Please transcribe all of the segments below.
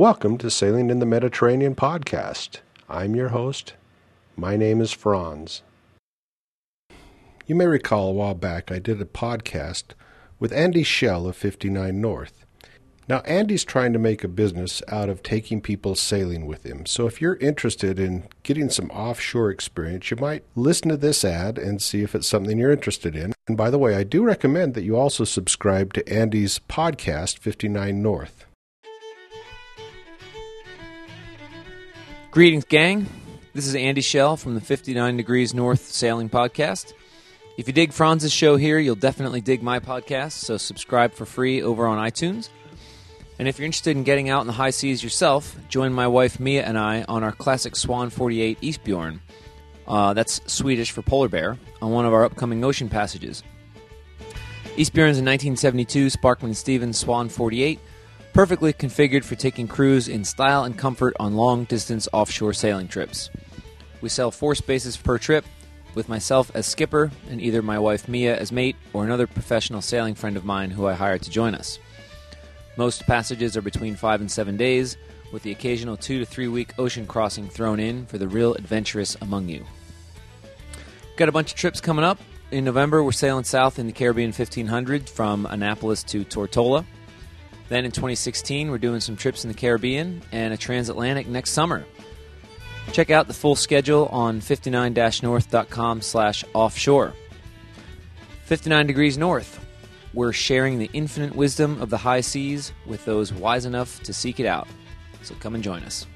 Welcome to Sailing in the Mediterranean podcast. I'm your host. My name is Franz. You may recall a while back I did a podcast with Andy Schell of 59 North. Now, Andy's trying to make a business out of taking people sailing with him. So, if you're interested in getting some offshore experience, you might listen to this ad and see if it's something you're interested in. And by the way, I do recommend that you also subscribe to Andy's podcast, 59 North. Greetings, gang. This is Andy Schell from the 59 Degrees North Sailing Podcast. If you dig Franz's show here, you'll definitely dig my podcast, so subscribe for free over on iTunes. And if you're interested in getting out in the high seas yourself, join my wife Mia and I on our classic Swan 48 Isbjorn. Uh, that's Swedish for polar bear, on one of our upcoming ocean passages. Isbjorn is a 1972 Sparkman Stevens Swan 48 perfectly configured for taking crews in style and comfort on long distance offshore sailing trips. We sell four spaces per trip, with myself as skipper and either my wife Mia as mate or another professional sailing friend of mine who I hire to join us. Most passages are between five and seven days, with the occasional two to three week ocean crossing thrown in for the real adventurous among you. Got a bunch of trips coming up. In November, we're sailing south in the Caribbean 1500 from Annapolis to Tortola. Then in 2016, we're doing some trips in the Caribbean and a transatlantic next summer. Check out the full schedule on 59-north.com slash offshore. 59 degrees north. We're sharing the infinite wisdom of the high seas with those wise enough to seek it out. So come and join us.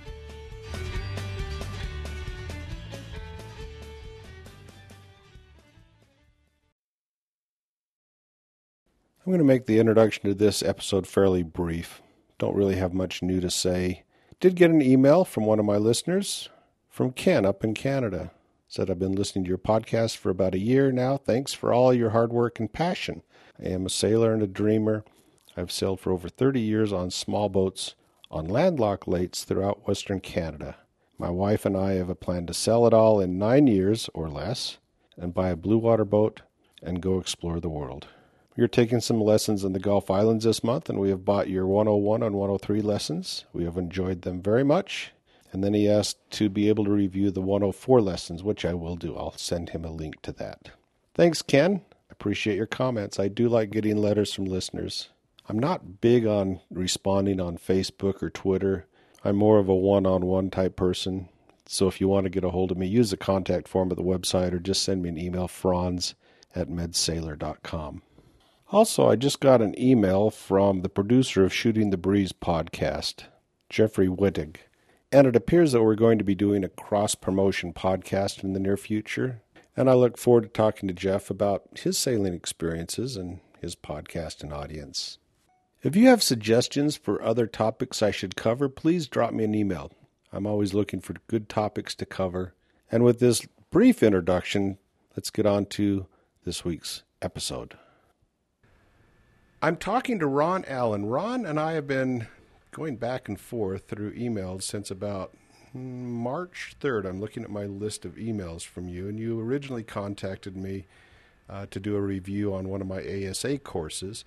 I'm going to make the introduction to this episode fairly brief. Don't really have much new to say. Did get an email from one of my listeners, from Ken up in Canada. Said I've been listening to your podcast for about a year now. Thanks for all your hard work and passion. I am a sailor and a dreamer. I've sailed for over 30 years on small boats on landlocked lakes throughout Western Canada. My wife and I have a plan to sell it all in nine years or less and buy a blue water boat and go explore the world. You're taking some lessons in the Gulf Islands this month, and we have bought your 101 and 103 lessons. We have enjoyed them very much. And then he asked to be able to review the 104 lessons, which I will do. I'll send him a link to that. Thanks, Ken. Appreciate your comments. I do like getting letters from listeners. I'm not big on responding on Facebook or Twitter. I'm more of a one on one type person. So if you want to get a hold of me, use the contact form at the website or just send me an email, franz at medsailor.com. Also, I just got an email from the producer of Shooting the Breeze podcast, Jeffrey Wittig, and it appears that we're going to be doing a cross promotion podcast in the near future. And I look forward to talking to Jeff about his sailing experiences and his podcast and audience. If you have suggestions for other topics I should cover, please drop me an email. I'm always looking for good topics to cover. And with this brief introduction, let's get on to this week's episode. I'm talking to Ron Allen. Ron and I have been going back and forth through emails since about March 3rd. I'm looking at my list of emails from you, and you originally contacted me uh, to do a review on one of my ASA courses.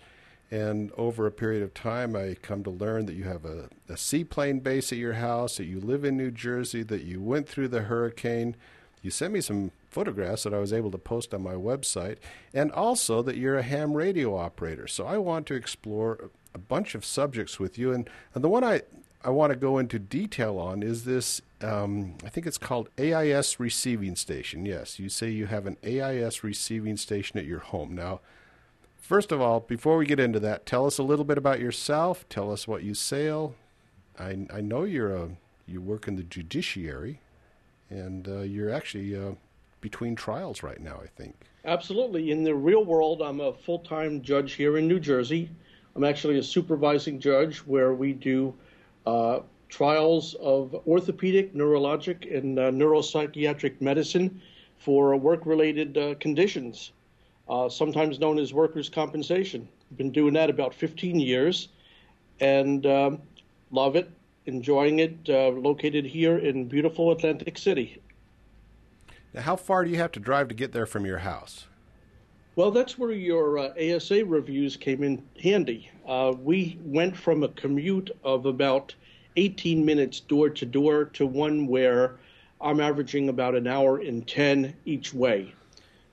And over a period of time, I come to learn that you have a, a seaplane base at your house, that you live in New Jersey, that you went through the hurricane. You sent me some photographs that I was able to post on my website, and also that you're a ham radio operator. So I want to explore a bunch of subjects with you, and, and the one I I want to go into detail on is this. Um, I think it's called AIS receiving station. Yes, you say you have an AIS receiving station at your home. Now, first of all, before we get into that, tell us a little bit about yourself. Tell us what you sail. I I know you're a you work in the judiciary, and uh, you're actually uh, between trials right now, I think. Absolutely. In the real world, I'm a full time judge here in New Jersey. I'm actually a supervising judge where we do uh, trials of orthopedic, neurologic, and uh, neuropsychiatric medicine for work related uh, conditions, uh, sometimes known as workers' compensation. I've been doing that about 15 years and um, love it, enjoying it, uh, located here in beautiful Atlantic City. Now, how far do you have to drive to get there from your house? Well, that's where your uh, ASA reviews came in handy. Uh, we went from a commute of about 18 minutes door to door to one where I'm averaging about an hour and 10 each way.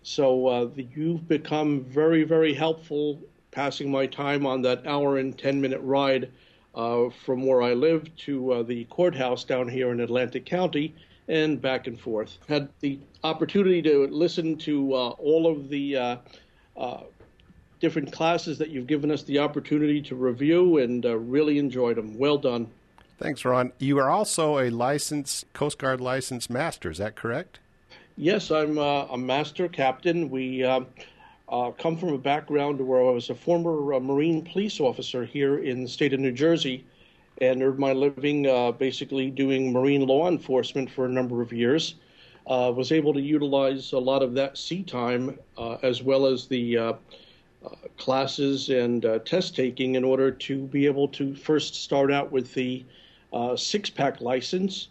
So uh, the, you've become very, very helpful passing my time on that hour and 10 minute ride uh, from where I live to uh, the courthouse down here in Atlantic County and back and forth. Had the opportunity to listen to uh, all of the uh, uh, different classes that you've given us the opportunity to review and uh, really enjoyed them. Well done. Thanks, Ron. You are also a licensed Coast Guard licensed master. Is that correct? Yes, I'm uh, a master captain. We uh, uh, come from a background where I was a former uh, Marine police officer here in the state of New Jersey and earned my living uh, basically doing Marine law enforcement for a number of years. Uh, was able to utilize a lot of that sea time as well as the classes and test taking in order to be able to first start out with the uh, six pack license,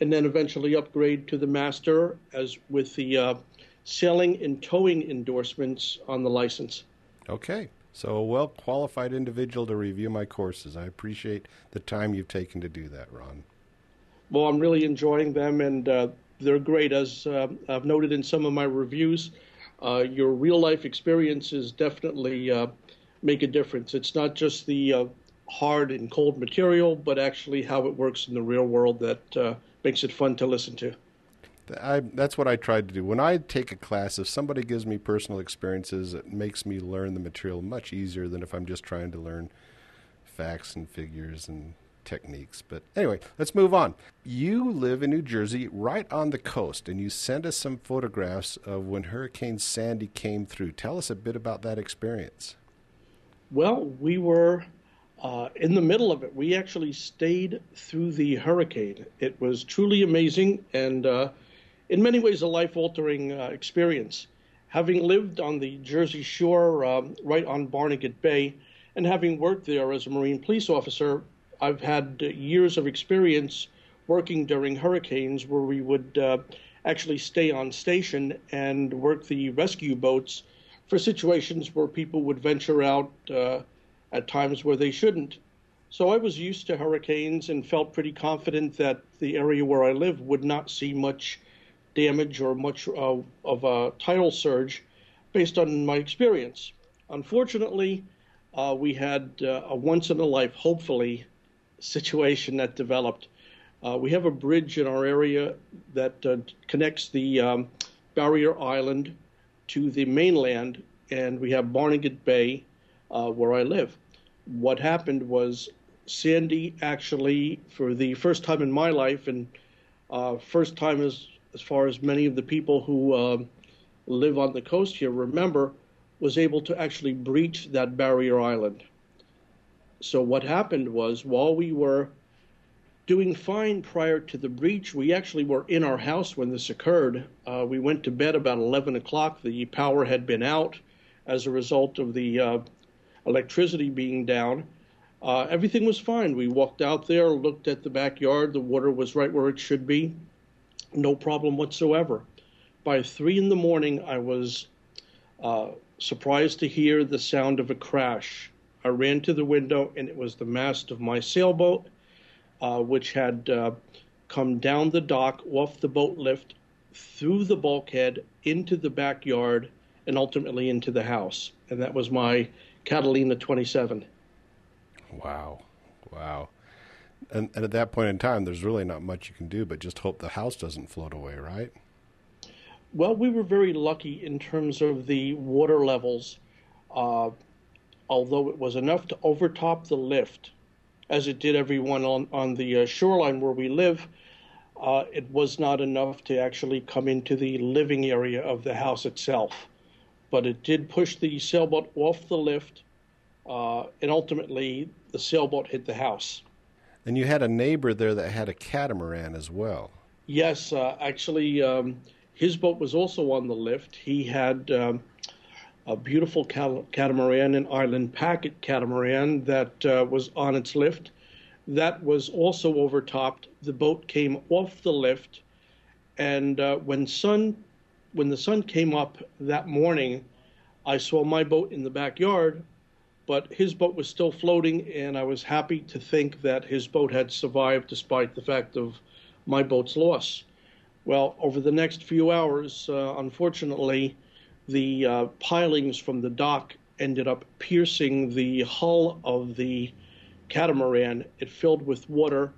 and then eventually upgrade to the master as with the sailing and towing endorsements on the license. Okay. So, a well qualified individual to review my courses. I appreciate the time you've taken to do that, Ron. Well, I'm really enjoying them, and uh, they're great. As uh, I've noted in some of my reviews, uh, your real life experiences definitely uh, make a difference. It's not just the uh, hard and cold material, but actually how it works in the real world that uh, makes it fun to listen to. I, that's what I tried to do. When I take a class, if somebody gives me personal experiences, it makes me learn the material much easier than if I'm just trying to learn facts and figures and techniques. But anyway, let's move on. You live in New Jersey, right on the coast, and you sent us some photographs of when Hurricane Sandy came through. Tell us a bit about that experience. Well, we were uh, in the middle of it. We actually stayed through the hurricane. It was truly amazing and, uh, in many ways, a life altering uh, experience. Having lived on the Jersey Shore, um, right on Barnegat Bay, and having worked there as a Marine police officer, I've had years of experience working during hurricanes where we would uh, actually stay on station and work the rescue boats for situations where people would venture out uh, at times where they shouldn't. So I was used to hurricanes and felt pretty confident that the area where I live would not see much damage or much uh, of a tidal surge based on my experience. Unfortunately, uh, we had uh, a once in a life, hopefully, situation that developed. Uh, we have a bridge in our area that connects the um, barrier island to the mainland, and we have Barnegat Bay where I live. What happened was Sandy actually, for the first time in my life, and uh, first time as as far as many of the people who uh, live on the coast here remember, was able to actually breach that barrier island. So what happened was while we were doing fine prior to the breach. We actually were in our house when this occurred. Uh, we went to bed about 11 o'clock. The power had been out as a result of the uh, electricity being down. Uh, everything was fine. We walked out there, looked at the backyard. The water was right where it should be. No problem whatsoever. By three in the morning, I was uh, surprised to hear the sound of a crash. I ran to the window, and it was the mast of my sailboat, uh, which had uh, come down the dock, off the boat lift, through the bulkhead, into the backyard, and ultimately into the house. And that was my Catalina 27. Wow. Wow. And, and at that point in time, there's really not much you can do but just hope the house doesn't float away, right? Well, we were very lucky in terms of the water levels, uh, although it was enough to overtop the lift, as it did everyone on, on the uh, shoreline where we live. Uh, it was not enough to actually come into the living area of the house itself but it did push the sailboat off the lift uh, and ultimately the sailboat hit the house. And you had a neighbor there that had a catamaran as well. Yes, uh, actually, um, his boat was also on the lift. He had um, a beautiful cat- catamaran, an island packet catamaran that uh, was on its lift. That was also overtopped. The boat came off the lift, and uh, when sun, when the sun came up that morning, I saw my boat in the backyard, but his boat was still floating, and I was happy to think that his boat had survived despite the fact of my boat's loss. Well, over the next few hours, uh, unfortunately, the uh, pilings from the dock ended up piercing the hull of the catamaran. It filled with water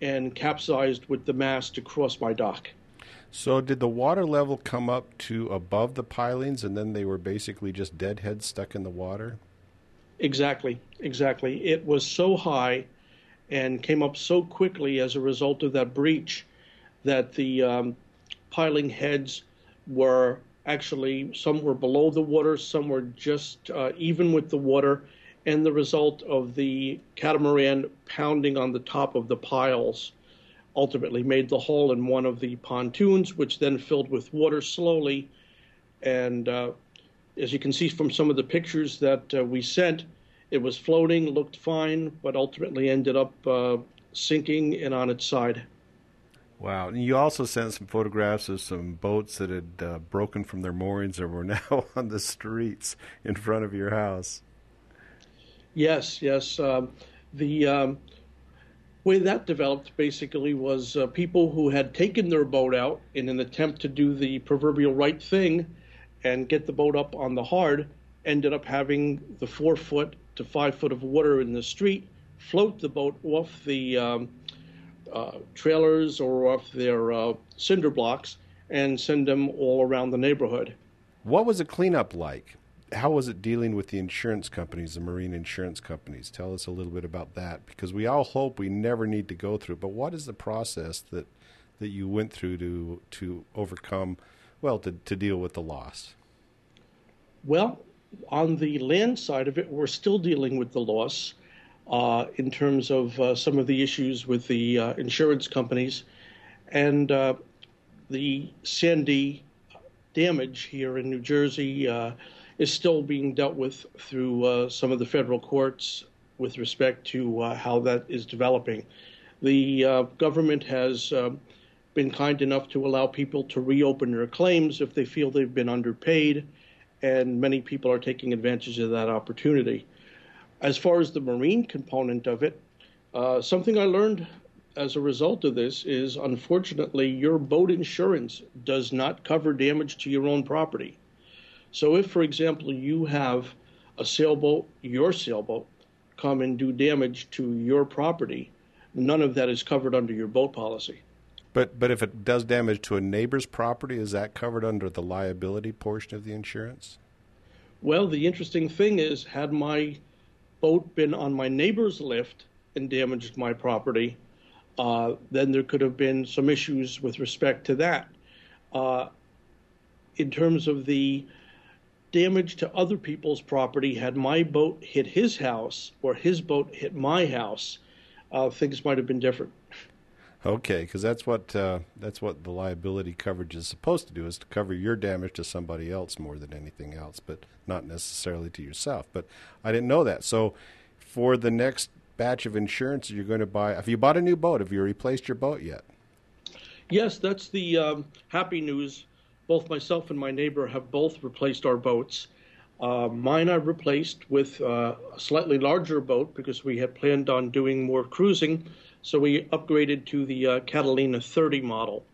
and capsized with the mast across my dock. So, did the water level come up to above the pilings and then they were basically just deadheads stuck in the water? Exactly, exactly. It was so high and came up so quickly as a result of that breach that the um, piling heads were actually some were below the water, some were just uh, even with the water, and the result of the catamaran pounding on the top of the piles ultimately made the hole in one of the pontoons, which then filled with water slowly. And uh, as you can see from some of the pictures that uh, we sent, it was floating, looked fine, but ultimately ended up uh, sinking and on its side. Wow. And you also sent some photographs of some boats that had uh, broken from their moorings and were now on the streets in front of your house. Yes, yes. Um, the um, way that developed basically was uh, people who had taken their boat out in an attempt to do the proverbial right thing and get the boat up on the hard ended up having the four foot to five foot of water in the street float the boat off the um, uh, trailers or off their uh, cinder blocks and send them all around the neighborhood. What was the cleanup like? How was it dealing with the insurance companies, the marine insurance companies? Tell us a little bit about that because we all hope we never need to go through. But what is the process that that you went through to to overcome, well, to, to deal with the loss? Well, on the land side of it, we're still dealing with the loss uh, in terms of uh, some of the issues with the uh, insurance companies. And uh, the Sandy damage here in New Jersey uh, is still being dealt with through uh, some of the federal courts with respect to how that is developing. The government has been kind enough to allow people to reopen their claims if they feel they've been underpaid, and many people are taking advantage of that opportunity. As far as the marine component of it, uh, something I learned as a result of this is unfortunately your boat insurance does not cover damage to your own property. So if, for example, you have a sailboat, your sailboat, come and do damage to your property, none of that is covered under your boat policy. But but if it does damage to a neighbor's property, is that covered under the liability portion of the insurance? Well, the interesting thing is, had my boat been on my neighbor's lift and damaged my property, uh, then there could have been some issues with respect to that. Uh, in terms of the damage to other people's property, had my boat hit his house or his boat hit my house, uh, things might have been different. Okay, because that's what uh, that's what the liability coverage is supposed to do is to cover your damage to somebody else more than anything else, but not necessarily to yourself. But I didn't know that. So for the next batch of insurance you're going to buy, have you bought a new boat? Have you replaced your boat yet? Yes, that's the um, happy news. Both myself and my neighbor have both replaced our boats. Uh, mine I replaced with uh, a slightly larger boat because we had planned on doing more cruising so we upgraded to the uh, Catalina 30 model,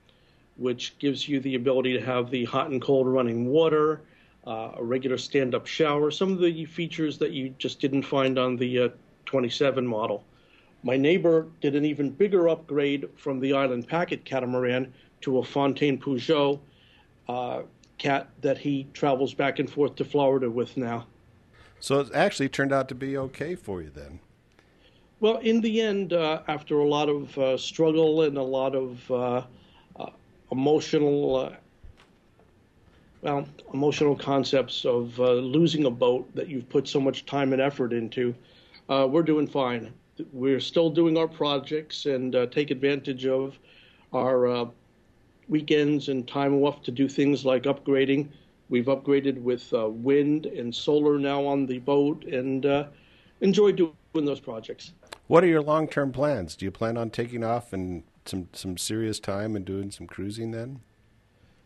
which gives you the ability to have the hot and cold running water, uh, a regular stand up shower, some of the features that you just didn't find on the uh, 27 model. My neighbor did an even bigger upgrade from the Island Packet catamaran to a Fountaine Pajot uh, cat that he travels back and forth to Florida with now. So it actually turned out to be okay for you then. Well, in the end, uh, after a lot of uh, struggle and a lot of uh, uh emotional uh, well, emotional concepts of uh, losing a boat that you've put so much time and effort into. We're doing fine. We're still doing our projects and take advantage of our weekends and time off to do things like upgrading. We've upgraded with wind and solar now on the boat and enjoy doing those projects. What are your long term plans? Do you plan on taking off and some, some serious time and doing some cruising then?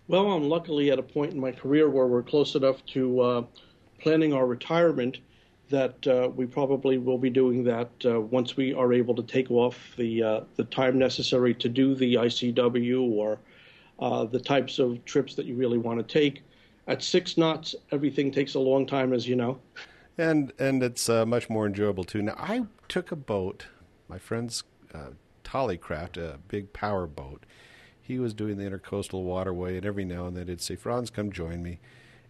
Well, I'm luckily at a point in my career where we're close enough to uh, planning our retirement that uh, we probably will be doing that uh, once we are able to take off the uh, the time necessary to do the ICW or uh, the types of trips that you really want to take. At six knots, everything takes a long time, as you know. And and it's uh, much more enjoyable too. Now, I took a boat, my friend's Tollycraft, a big power boat he was doing the intercoastal waterway, and every now and then he'd say, Franz, come join me.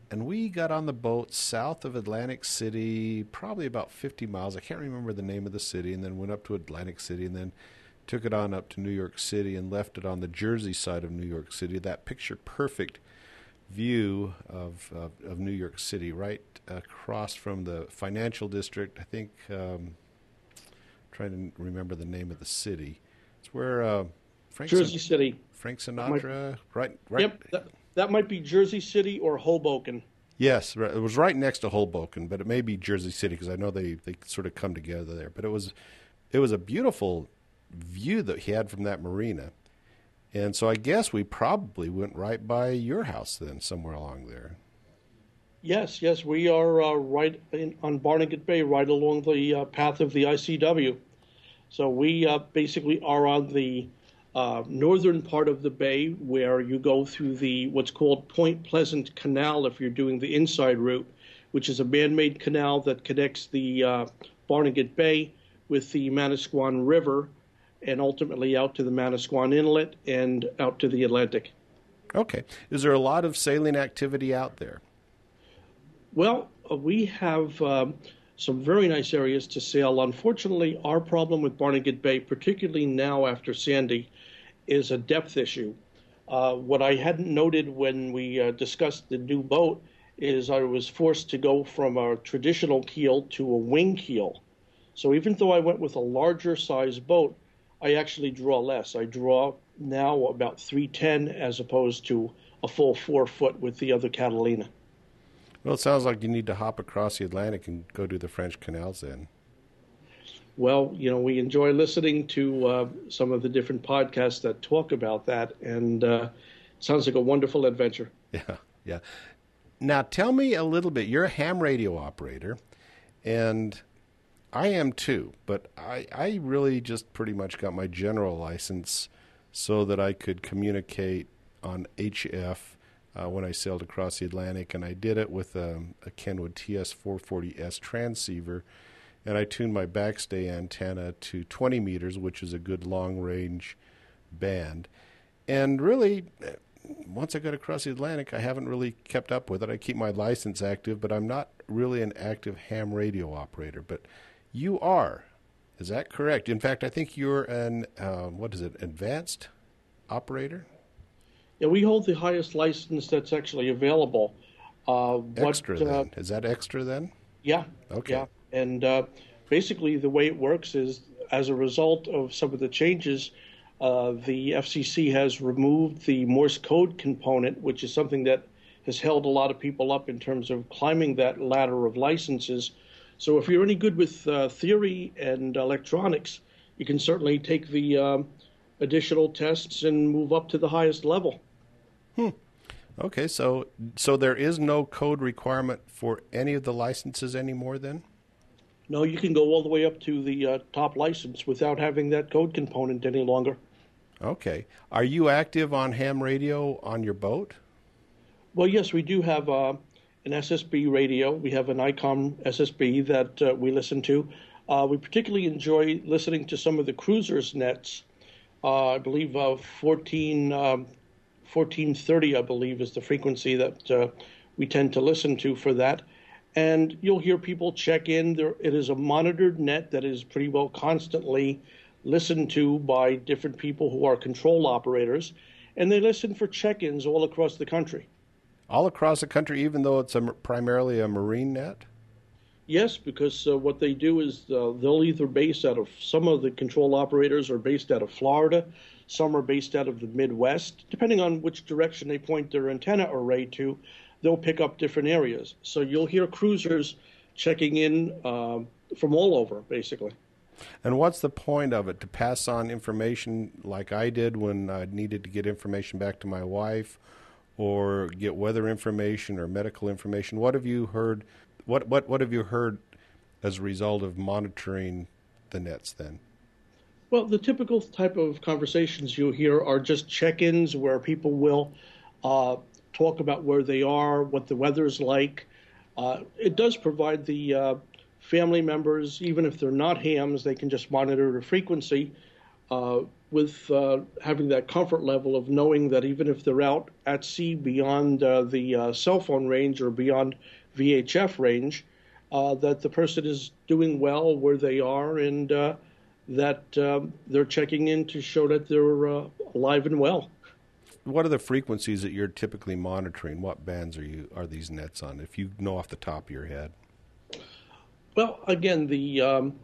And we got on the boat south of Atlantic City, probably about 50 miles. I can't remember the name of the city, and then went up to Atlantic City, and then took it on up to New York City and left it on the Jersey side of New York City. That picture perfect view of, of, of New York City, right across from the financial district. I think, um, trying to remember the name of the city. It's where uh, Frank Jersey Sin- City. Frank Sinatra, might, right? Right. Yep. That, that, might be Jersey City or Hoboken. Yes, it was right next to Hoboken, but it may be Jersey City because I know they, they sort of come together there. But it was it was a beautiful view that he had from that marina, and so I guess we probably went right by your house then, somewhere along there. Yes, yes, we are uh, right in, on Barnegat Bay, right along the uh, path of the ICW. So we uh, basically are on the uh, northern part of the bay where you go through the what's called Point Pleasant Canal if you're doing the inside route, which is a man-made canal that connects the uh, Barnegat Bay with the Manasquan River and ultimately out to the Manasquan Inlet and out to the Atlantic. Okay. Is there a lot of sailing activity out there? Well, uh, we have um, some very nice areas to sail. Unfortunately, our problem with Barnegat Bay, particularly now after Sandy, is a depth issue. Uh, what I hadn't noted when we uh, discussed the new boat is I was forced to go from a traditional keel to a wing keel. So even though I went with a larger size boat, I actually draw less. I draw now about 310 as opposed to a full four foot with the other Catalina. Well, it sounds like you need to hop across the Atlantic and go to the French canals then well, you know, we enjoy listening to uh, some of the different podcasts that talk about that, and uh, sounds like a wonderful adventure. Yeah, yeah. Now, tell me a little bit. You're a ham radio operator, and I am too, but I, I really just pretty much got my general license so that I could communicate on HF uh, when I sailed across the Atlantic, and I did it with um, a Kenwood TS440S transceiver and I tuned my backstay antenna to 20 meters, which is a good long range band. And really, once I got across the Atlantic, I haven't really kept up with it. I keep my license active, but I'm not really an active ham radio operator. But you are. Is that correct? In fact, I think you're an, uh, what is it, advanced operator? Yeah, we hold the highest license that's actually available. Uh, extra uh, then? Is that extra then? Yeah. Okay. Yeah. And uh, basically, the way it works is as a result of some of the changes, uh, the FCC has removed the Morse code component, which is something that has held a lot of people up in terms of climbing that ladder of licenses. So, if you're any good with uh, theory and electronics, you can certainly take the um, additional tests and move up to the highest level. Hmm. Okay, so so there is no code requirement for any of the licenses anymore, then? No, you can go all the way up to the uh, top license without having that code component any longer. Okay. Are you active on ham radio on your boat? Well, yes, we do have uh, an SSB radio. We have an ICOM SSB that uh, we listen to. Uh, we particularly enjoy listening to some of the cruisers' nets. Uh, I believe uh, 14, um, 1430, I believe, is the frequency that uh, we tend to listen to for that and you'll hear people check in. There, it is a monitored net that is pretty well constantly listened to by different people who are control operators, and they listen for check-ins all across the country. all across the country, even though it's a, primarily a marine net? Yes, because uh, what they do is uh, they'll either base out of some of the control operators are based out of Florida, some are based out of the Midwest. Depending on which direction they point their antenna array to, they'll pick up different areas. So you'll hear cruisers checking in uh, from all over, basically. And what's the point of it? To pass on information like I did when I needed to get information back to my wife, or get weather information or medical information? What have you heard? What what what have you heard as a result of monitoring the nets then? Well, the typical type of conversations you hear are just check-ins where people will uh, talk about where they are, what the weather's like. Uh, it does provide the uh, family members, even if they're not hams, they can just monitor the frequency uh, with uh, having that comfort level of knowing that even if they're out at sea beyond uh, the cell phone range or beyond VHF range, that the person is doing well where they are and that um, they're checking in to show that they're alive and well. What are the frequencies that you're typically monitoring? What bands are you are these nets on? If you know off the top of your head. Well, again, the um,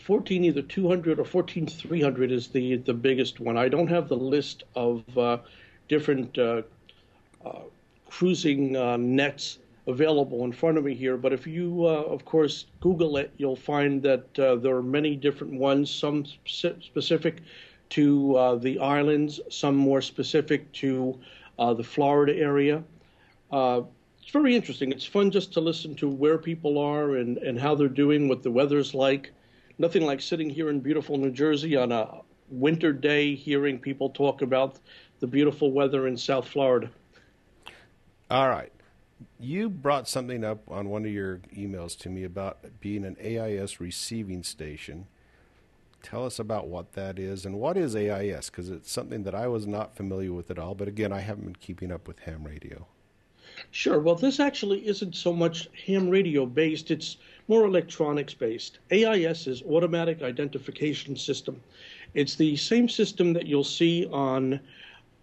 14 either 200 or 14 300 is the the biggest one. I don't have the list of uh, different uh, uh, cruising uh, nets available in front of me here, but if you, uh, of course, Google it, you'll find that uh, there are many different ones. Some specific to the islands, some more specific to the Florida area it's very interesting. It's fun just to listen to where people are and, and how they're doing, what the weather's like. Nothing like sitting here in beautiful New Jersey on a winter day hearing people talk about the beautiful weather in South Florida. All right. You brought something up on one of your emails to me about being an AIS receiving station. Tell us about what that is and what is AIS because it's something that I was not familiar with at all. But again, I haven't been keeping up with ham radio. Sure. Well, this actually isn't so much ham radio based, it's more electronics based. AIS is Automatic Identification System. It's the same system that you'll see on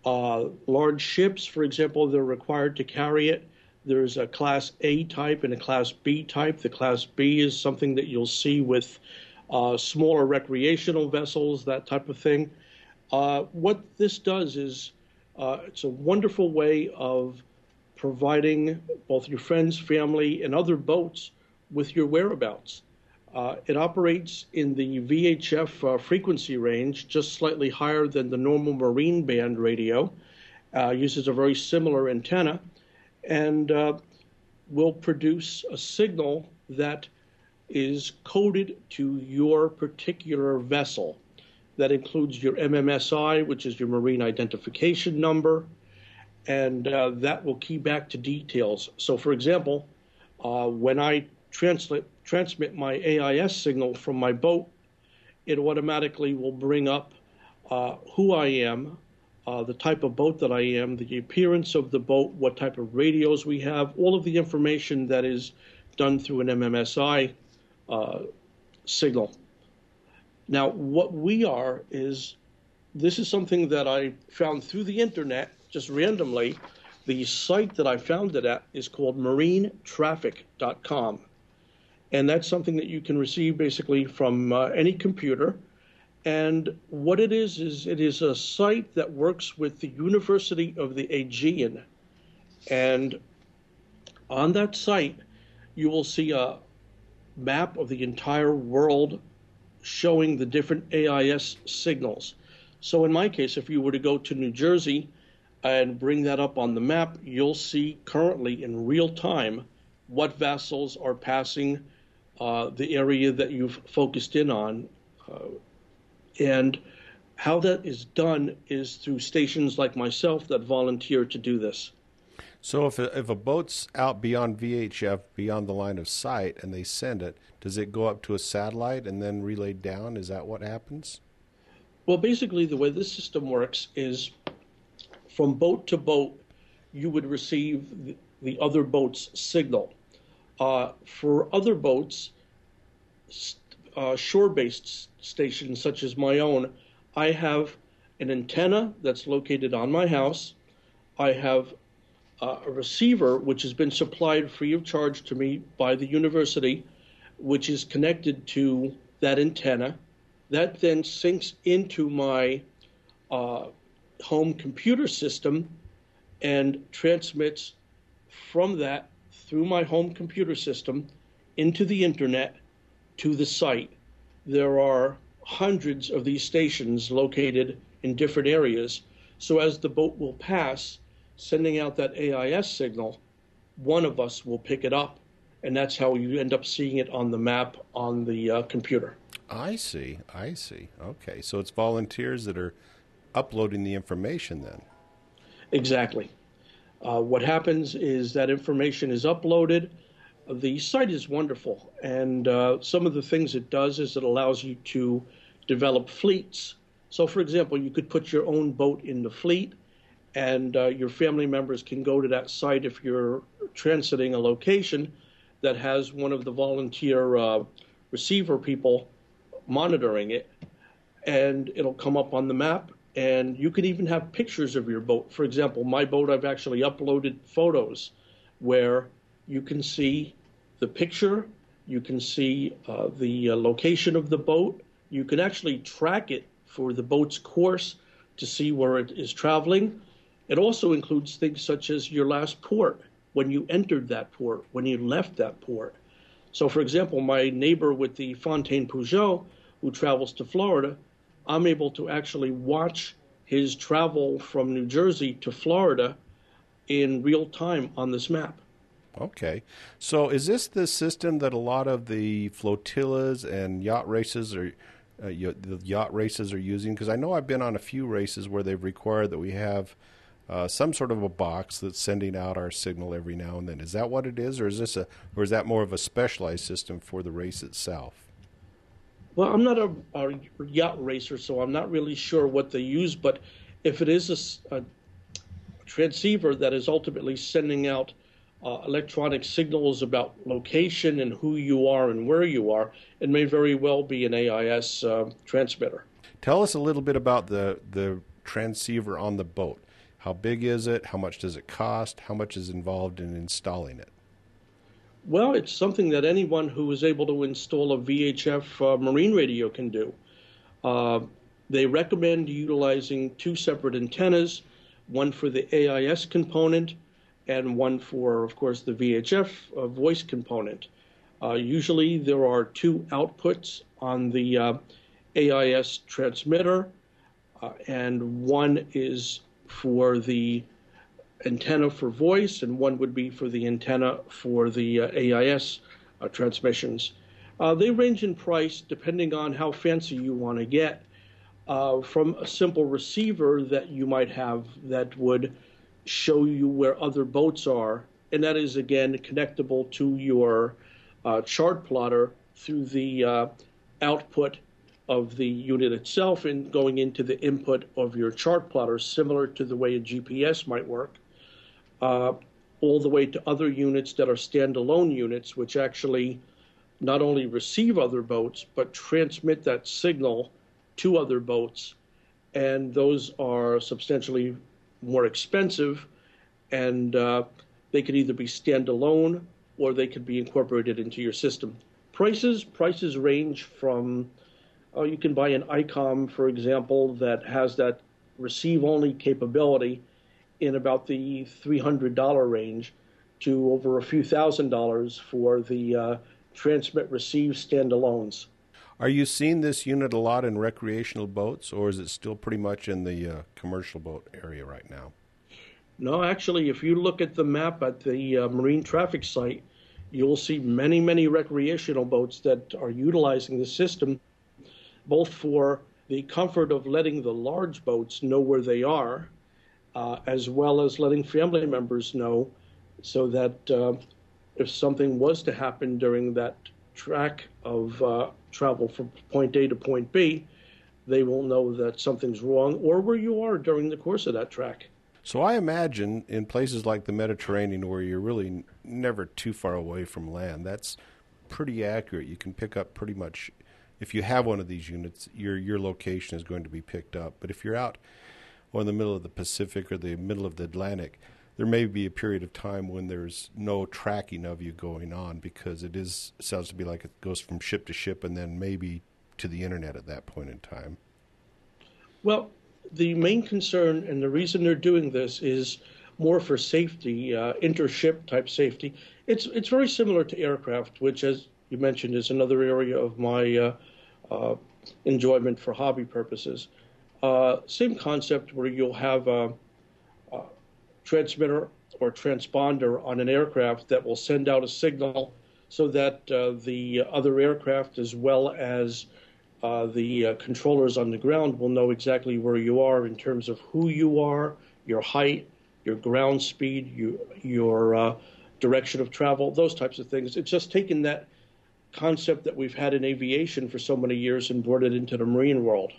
uh, large ships. For example, they're required to carry it. There's a Class A type and a Class B type. The Class B is something that you'll see with uh, smaller recreational vessels, that type of thing. Uh, what this does is uh, it's a wonderful way of providing both your friends, family, and other boats with your whereabouts. Uh, it operates in the VHF uh, frequency range, just slightly higher than the normal marine band radio. Uh, uses a very similar antenna, and uh, will produce a signal that is coded to your particular vessel. That includes your MMSI, which is your marine identification number, and uh, that will key back to details. So, for example, uh, when I translate, transmit my AIS signal from my boat, it automatically will bring up uh, who I am, uh, the type of boat that I am, the appearance of the boat, what type of radios we have, all of the information that is done through an MMSI uh, signal. Now, what we are is this is something that I found through the internet just randomly, the site that I found it at is called marinetraffic.com. And that's something that you can receive basically from uh, any computer. And what it is, is it is a site that works with the University of the Aegean. And on that site, you will see a map of the entire world showing the different AIS signals. So, in my case, if you were to go to New Jersey, and bring that up on the map, you'll see currently in real time what vessels are passing uh, the area that you've focused in on. Uh, and how that is done is through stations like myself that volunteer to do this. So if a, if a boat's out beyond VHF, beyond the line of sight, and they send it, does it go up to a satellite and then relayed down? Is that what happens? Well, basically, the way this system works is from boat to boat, you would receive the, the other boat's signal. Uh, for other boats, uh, shore based stations such as my own, I have an antenna that's located on my house. I have uh, a receiver which has been supplied free of charge to me by the university, which is connected to that antenna. That then syncs into my uh, home computer system and transmits from that through my home computer system into the internet to the site. There are hundreds of these stations located in different areas. So as the boat will pass, sending out that AIS signal, one of us will pick it up, and that's how you end up seeing it on the map on the uh, computer. I see. I see. Okay. So it's volunteers that are uploading the information then. Exactly. Uh, what happens is that information is uploaded. The site is wonderful, and uh, some of the things it does is it allows you to develop fleets. So, for example, you could put your own boat in the fleet, and uh, your family members can go to that site if you're transiting a location that has one of the volunteer uh, receiver people monitoring it, and it'll come up on the map. And you can even have pictures of your boat. For example, my boat, I've actually uploaded photos where you can see the picture, you can see uh, the uh, location of the boat, you can actually track it for the boat's course to see where it is traveling. It also includes things such as your last port, when you entered that port, when you left that port. So, for example, my neighbor with the Fountaine Pajot, who travels to Florida, I'm able to actually watch his travel from New Jersey to Florida in real time on this map. Okay. So is this the system that a lot of the flotillas and yacht races are uh, the yacht races are using? Because I know I've been on a few races where they've required that we have uh, some sort of a box that's sending out our signal every now and then. Is that what it is, or is this a, or is that more of a specialized system for the race itself? Well, I'm not a, a yacht racer, so I'm not really sure what they use. But if it is a, a transceiver that is ultimately sending out uh, electronic signals about location and who you are and where you are, it may very well be an AIS uh, transmitter. Tell us a little bit about the the transceiver on the boat. How big is it? How much does it cost? How much is involved in installing it? Well, it's something that anyone who is able to install a VHF uh, marine radio can do. Uh, they recommend utilizing two separate antennas, one for the AIS component and one for, of course, the VHF uh, voice component. Uh, usually there are two outputs on the uh, AIS transmitter, uh, and one is for the antenna for voice, and one would be for the antenna for the uh, AIS uh, transmissions. They range in price depending on how fancy you want to get. From a simple receiver that you might have that would show you where other boats are, and that is again connectable to your uh, chart plotter through the uh, output of the unit itself and going into the input of your chart plotter, similar to the way a GPS might work uh, all the way to other units that are standalone units, which actually not only receive other boats but transmit that signal to other boats. And those are substantially more expensive, and uh, they could either be standalone or they could be incorporated into your system. Prices prices range from uh, you can buy an ICOM, for example, that has that receive only capability in about the $300 range to over a few thousand dollars for the uh, transmit receive standalones. Are you seeing this unit a lot in recreational boats, or is it still pretty much in the uh, commercial boat area right now? No, actually, if you look at the map at the uh, marine traffic site, you'll see many, many recreational boats that are utilizing the system, both for the comfort of letting the large boats know where they are, uh, as well as letting family members know so that uh, if something was to happen during that track of uh, travel from point A to point B, they will know that something's wrong or where you are during the course of that track. So I imagine in places like the Mediterranean where you're really never too far away from land, that's pretty accurate. You can pick up pretty much if you have one of these units, your your location is going to be picked up. But if you're out or in the middle of the Pacific or the middle of the Atlantic, there may be a period of time when there's no tracking of you going on because it is sounds to be like it goes from ship to ship and then maybe to the internet at that point in time. Well, the main concern and the reason they're doing this is more for safety, uh, intership type safety. It's it's very similar to aircraft, which, as you mentioned, is another area of my uh, uh, enjoyment for hobby purposes. Uh, same concept where you'll have a, a transmitter or transponder on an aircraft that will send out a signal so that uh, the other aircraft, as well as uh, the uh, controllers on the ground, will know exactly where you are in terms of who you are, your height, your ground speed, you, your uh, direction of travel, those types of things. It's just taken that concept that we've had in aviation for so many years and brought it into the marine world.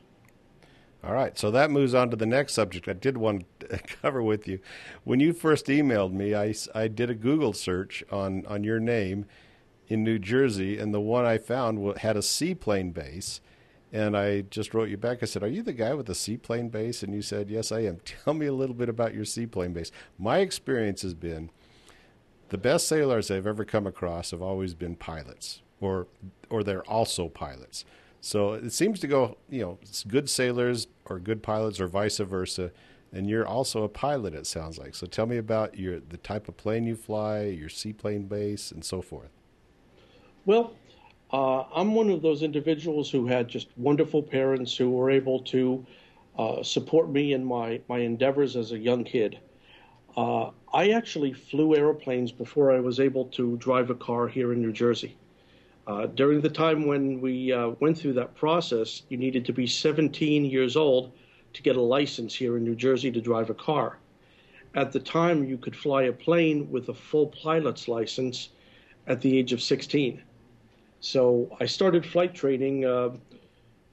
All right, so that moves on to the next subject I did want to cover with you. When you first emailed me, I, I did a Google search on, on your name in New Jersey, and the one I found had a seaplane base. And I just wrote you back. I said, Are you the guy with the seaplane base? And you said, Yes, I am. Tell me a little bit about your seaplane base. My experience has been the best sailors I've ever come across have always been pilots, or, or they're also pilots. So it seems to go, you know, good sailors or good pilots or vice versa. And you're also a pilot, it sounds like. So tell me about your the type of plane you fly, your seaplane base, and so forth. Well, uh, I'm one of those individuals who had just wonderful parents who were able to uh, support me in my, my endeavors as a young kid. Uh, I actually flew airplanes before I was able to drive a car here in New Jersey. Uh, during the time when we uh, went through that process, you needed to be 17 years old to get a license here in New Jersey to drive a car. At the time, you could fly a plane with a full pilot's license at the age of 16. So I started flight training uh,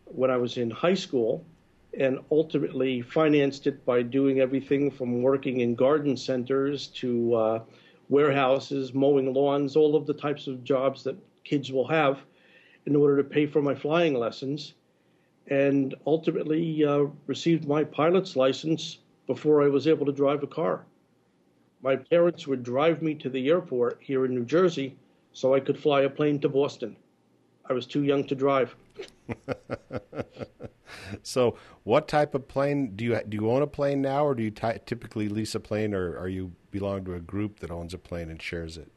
when I was in high school and ultimately financed it by doing everything from working in garden centers to uh, warehouses, mowing lawns, all of the types of jobs that kids will have in order to pay for my flying lessons. And ultimately uh, received my pilot's license before I was able to drive a car. My parents would drive me to the airport here in New Jersey so I could fly a plane to Boston. I was too young to drive. so, what type of plane do you do? You own a plane now, or do you t- typically lease a plane, or are you belong to a group that owns a plane and shares it?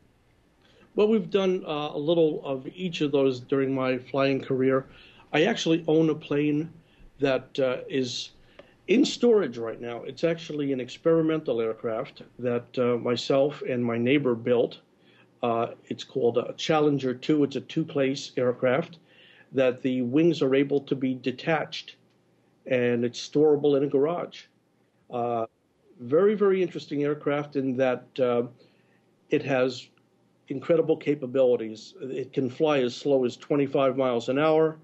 Well, we've done uh, a little of each of those during my flying career. I actually own a plane that uh, is in storage right now. It's actually an experimental aircraft that uh, myself and my neighbor built. Uh, it's called a Challenger 2. It's a two place aircraft that the wings are able to be detached and it's storable in a garage. Uh, very, very interesting aircraft in that uh, it has incredible capabilities. It can fly as slow as 25 miles an hour.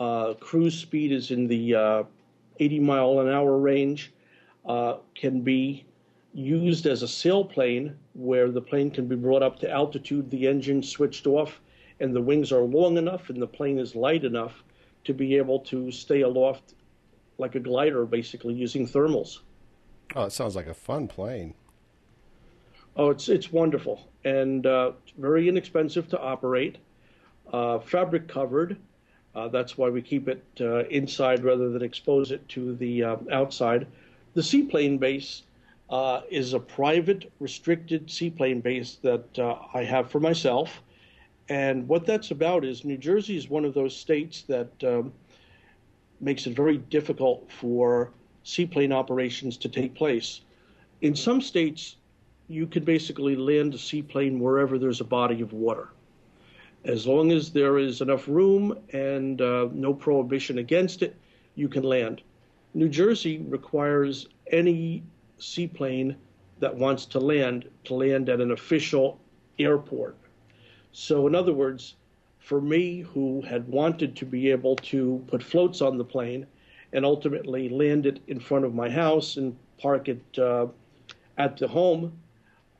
Uh, cruise speed is in the uh, 80 mile an hour range. Uh, can be used as a sailplane where the plane can be brought up to altitude, the engine switched off, and the wings are long enough and the plane is light enough to be able to stay aloft like a glider, basically using thermals. Oh, it sounds like a fun plane. Oh, it's it's wonderful and uh, very inexpensive to operate. Uh, fabric covered. Uh, that's why we keep it uh, inside rather than expose it to the uh, outside. The seaplane base uh, is a private, restricted seaplane base that I have for myself. And what that's about is New Jersey is one of those states that um, makes it very difficult for seaplane operations to take place. In some states, you can basically land a seaplane wherever there's a body of water. As long as there is enough room and uh, no prohibition against it, you can land. New Jersey requires any seaplane that wants to land to land at an official airport. So, in other words, for me, who had wanted to be able to put floats on the plane and ultimately land it in front of my house and park it uh, at the home,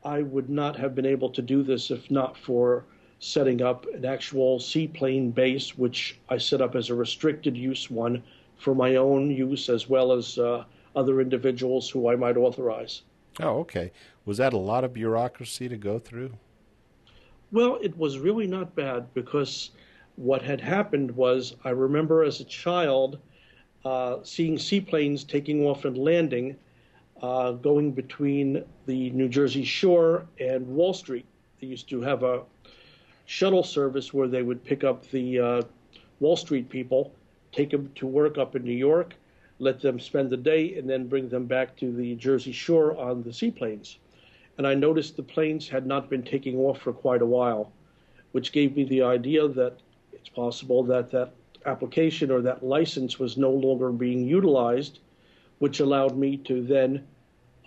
I would not have been able to do this if not for setting up an actual seaplane base, which I set up as a restricted use one for my own use as well as uh, other individuals who I might authorize. Oh, okay. Was that a lot of bureaucracy to go through? Well, it was really not bad because what had happened was I remember as a child uh, seeing seaplanes taking off and landing, uh, going between the New Jersey shore and Wall Street. They used to have a shuttle service where they would pick up the uh, Wall Street people, take them to work up in New York, let them spend the day, and then bring them back to the Jersey shore on the seaplanes. And I noticed the planes had not been taking off for quite a while, which gave me the idea that it's possible that that application or that license was no longer being utilized, which allowed me to then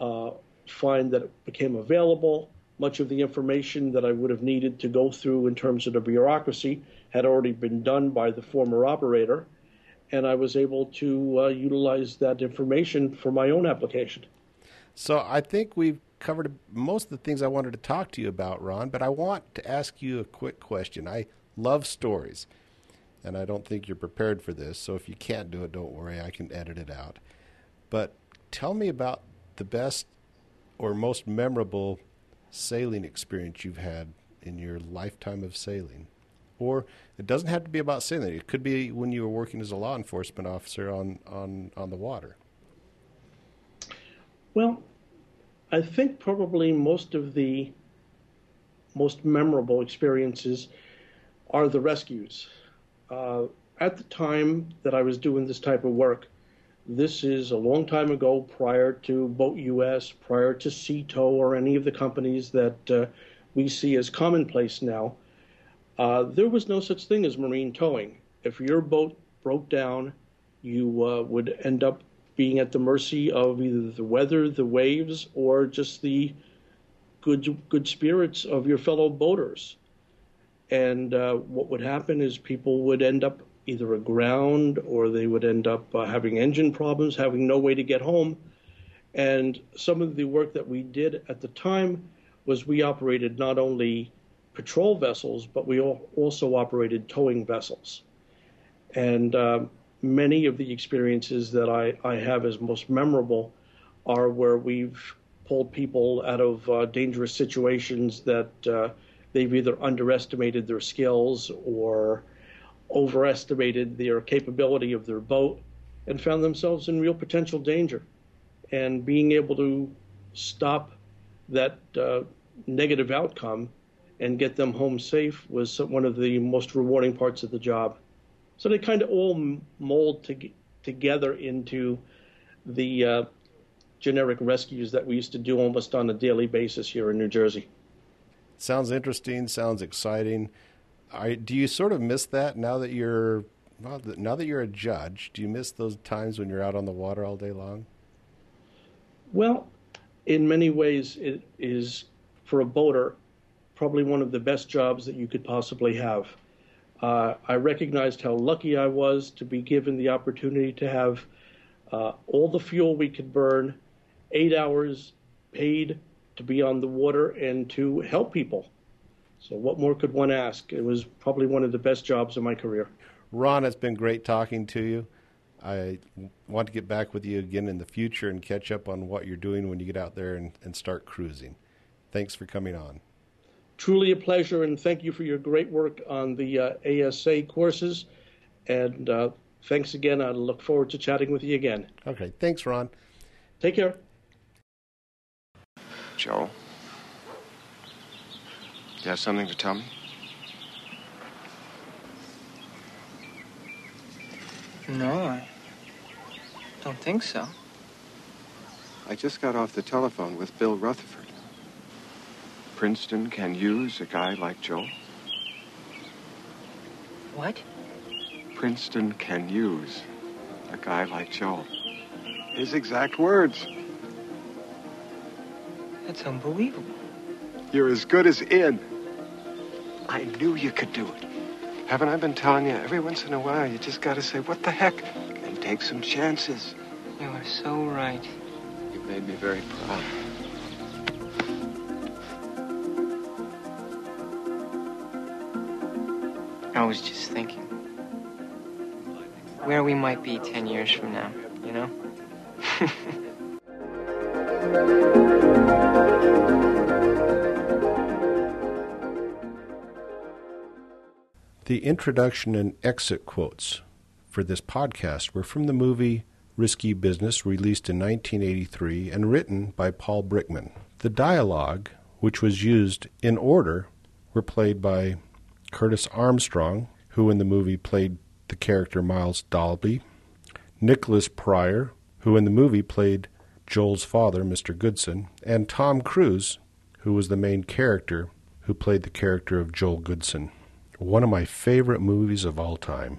uh, find that it became available. Much of the information that I would have needed to go through in terms of the bureaucracy had already been done by the former operator, and I was able to uh, utilize that information for my own application. So I think we've covered most of the things I wanted to talk to you about, Ron, but I want to ask you a quick question. I love stories and I don't think you're prepared for this. So if you can't do it, don't worry, I can edit it out. But tell me about the best or most memorable sailing experience you've had in your lifetime of sailing. Or it doesn't have to be about sailing. It could be when you were working as a law enforcement officer on, on, on the water. Well, I think probably most of the most memorable experiences are the rescues uh, at the time that I was doing this type of work, this is a long time ago, prior to Boat US, prior to Sea Tow, or any of the companies that uh, we see as commonplace now. Uh, there was no such thing as marine towing. If your boat broke down, you uh, would end up being at the mercy of either the weather, the waves, or just the good good spirits of your fellow boaters. And uh, what would happen is people would end up either aground or they would end up uh, having engine problems, having no way to get home. And some of the work that we did at the time was we operated not only patrol vessels, but we also operated towing vessels. And uh, many of the experiences that I, I have as most memorable are where we've pulled people out of uh, dangerous situations that uh, they've either underestimated their skills or overestimated their capability of their boat and found themselves in real potential danger. And being able to stop that uh, negative outcome and get them home safe was one of the most rewarding parts of the job. So they kind of all mold to, together into the uh, generic rescues that we used to do almost on a daily basis here in New Jersey. Sounds interesting. Sounds exciting. Do you sort of miss that now that you're well, now that you're a judge? Do you miss those times when you're out on the water all day long? Well, in many ways, it is for a boater probably one of the best jobs that you could possibly have. Uh, I recognized how lucky I was to be given the opportunity to have uh, all the fuel we could burn, eight hours paid to be on the water and to help people. So, what more could one ask? It was probably one of the best jobs of my career. Ron, it's been great talking to you. I want to get back with you again in the future and catch up on what you're doing when you get out there and, and start cruising. Thanks for coming on. Truly a pleasure, and thank you for your great work on the uh, ASA courses. And uh, thanks again. I look forward to chatting with you again. Okay. Thanks, Ron. Take care. Joel? You have something to tell me? No, I don't think so. I just got off the telephone with Bill Rutherford. Princeton can use a guy like Joel. What? Princeton can use a guy like Joel. His exact words. That's unbelievable. You're as good as in. I knew you could do it. Haven't I been telling you? Every once in a while, you just gotta say, what the heck? And take some chances. You are so right. You made me very proud. I was just thinking where we might be 10 years from now, you know? The introduction and exit quotes for this podcast were from the movie Risky Business, released in 1983 and written by Paul Brickman. The dialogue, which was used in order, were played by Curtis Armstrong, who in the movie played the character Miles Dalby, Nicholas Pryor, who in the movie played Joel's father, Mr. Goodson, and Tom Cruise, who was the main character who played the character of Joel Goodson one of my favorite movies of all time.